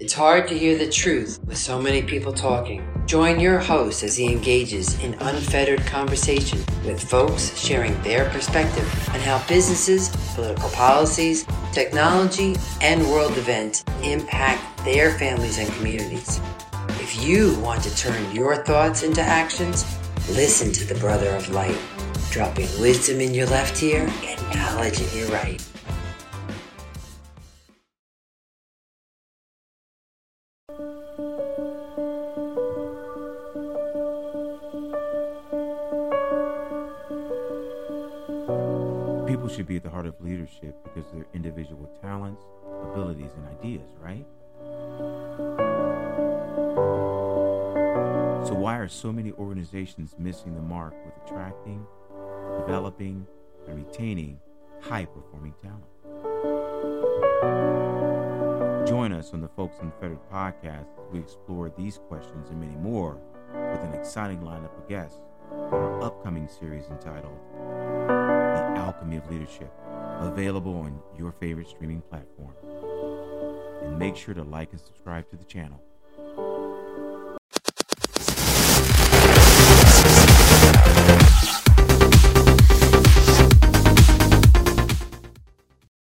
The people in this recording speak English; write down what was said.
It's hard to hear the truth with so many people talking. Join your host as he engages in unfettered conversation with folks sharing their perspective on how businesses, political policies, technology, and world events impact their families and communities. If you want to turn your thoughts into actions, listen to the Brother of Light, dropping wisdom in your left ear and knowledge in your right. People should be at the heart of leadership because of their individual talents, abilities, and ideas, right? So, why are so many organizations missing the mark with attracting, developing, and retaining high performing talent? Us on the Folks Unfettered podcast as we explore these questions and many more with an exciting lineup of guests for our upcoming series entitled The Alchemy of Leadership, available on your favorite streaming platform. And make sure to like and subscribe to the channel